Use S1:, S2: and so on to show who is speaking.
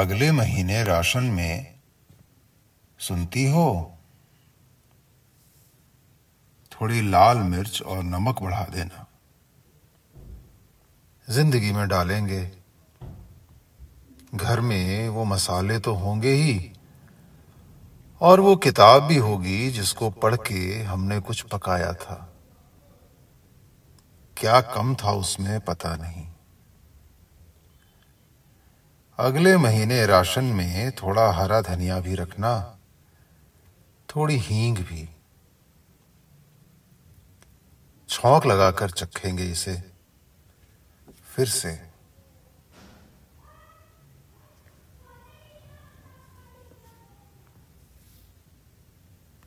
S1: अगले महीने राशन में सुनती हो? थोड़ी लाल मिर्च और नमक बढ़ा देना। ज़िंदगी में डालेंगे। घर में वो मसाले तो होंगे ही। और वो किताब भी होगी जिसको पढ़ के हमने कुछ पकाया था। क्या कम था उसमें पता नहीं। अगले महीने राशन में थोड़ा हरा धनिया भी रखना, थोड़ी हींग भी। छौंक लगाकर चखेंगे इसे, फिर से।